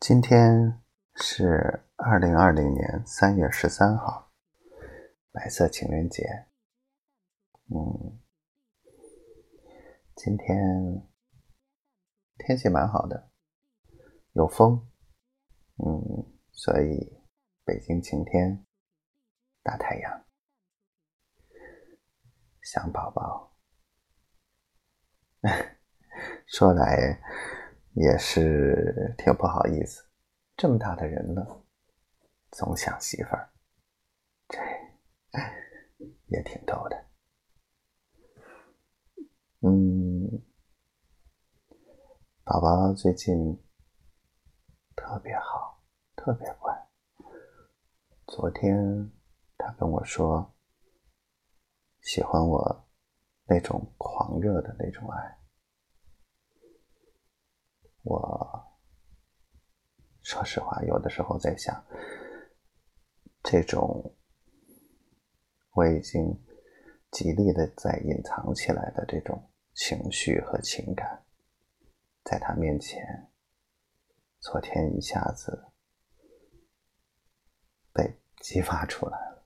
今天是二零二零年三月十三号，白色情人节。嗯，今天天气蛮好的，有风。嗯，所以北京晴天，大太阳。想宝宝，说来也是挺不好意思，这么大的人了，总想媳妇儿，这也挺逗的。嗯，宝宝最近特别好，特别乖。昨天他跟我说。喜欢我那种狂热的那种爱，我说实话，有的时候在想，这种我已经极力的在隐藏起来的这种情绪和情感，在他面前，昨天一下子被激发出来了。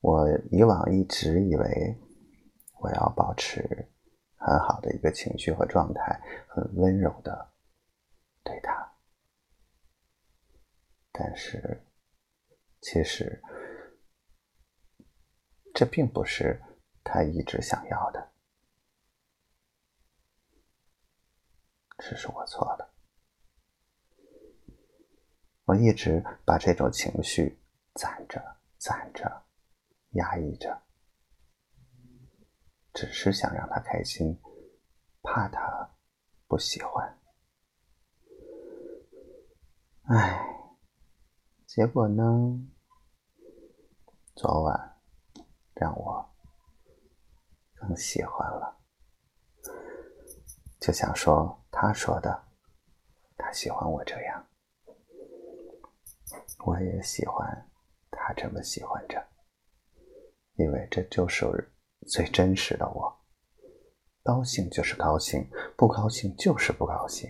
我以往一直以为我要保持很好的一个情绪和状态，很温柔的对他，但是其实这并不是他一直想要的，只是我错了。我一直把这种情绪攒着，攒着。压抑着，只是想让他开心，怕他不喜欢。唉，结果呢？昨晚让我更喜欢了，就想说他说的，他喜欢我这样，我也喜欢他这么喜欢着。因为这就是最真实的我，高兴就是高兴，不高兴就是不高兴。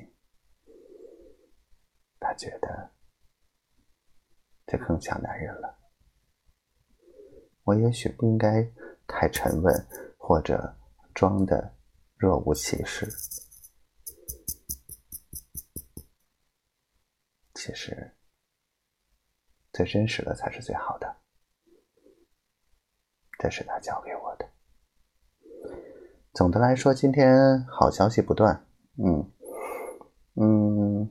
他觉得这更像男人了。我也许不应该太沉稳，或者装的若无其事。其实，最真实的才是最好的。这是他教给我的。总的来说，今天好消息不断。嗯嗯，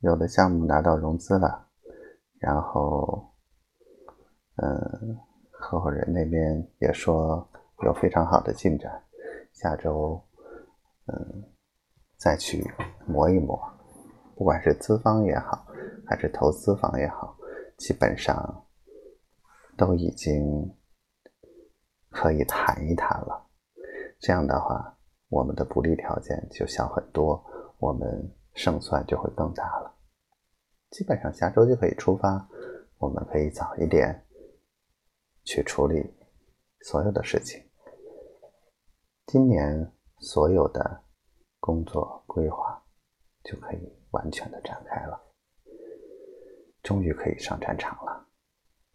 有的项目拿到融资了，然后嗯，合伙人那边也说有非常好的进展，下周嗯再去磨一磨，不管是资方也好，还是投资方也好，基本上都已经。可以谈一谈了，这样的话，我们的不利条件就小很多，我们胜算就会更大了。基本上下周就可以出发，我们可以早一点去处理所有的事情。今年所有的工作规划就可以完全的展开了，终于可以上战场了，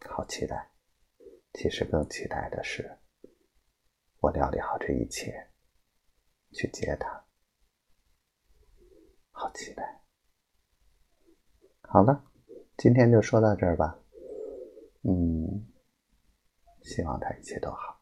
好期待！其实更期待的是。我料理好这一切，去接他，好期待。好了，今天就说到这儿吧。嗯，希望他一切都好。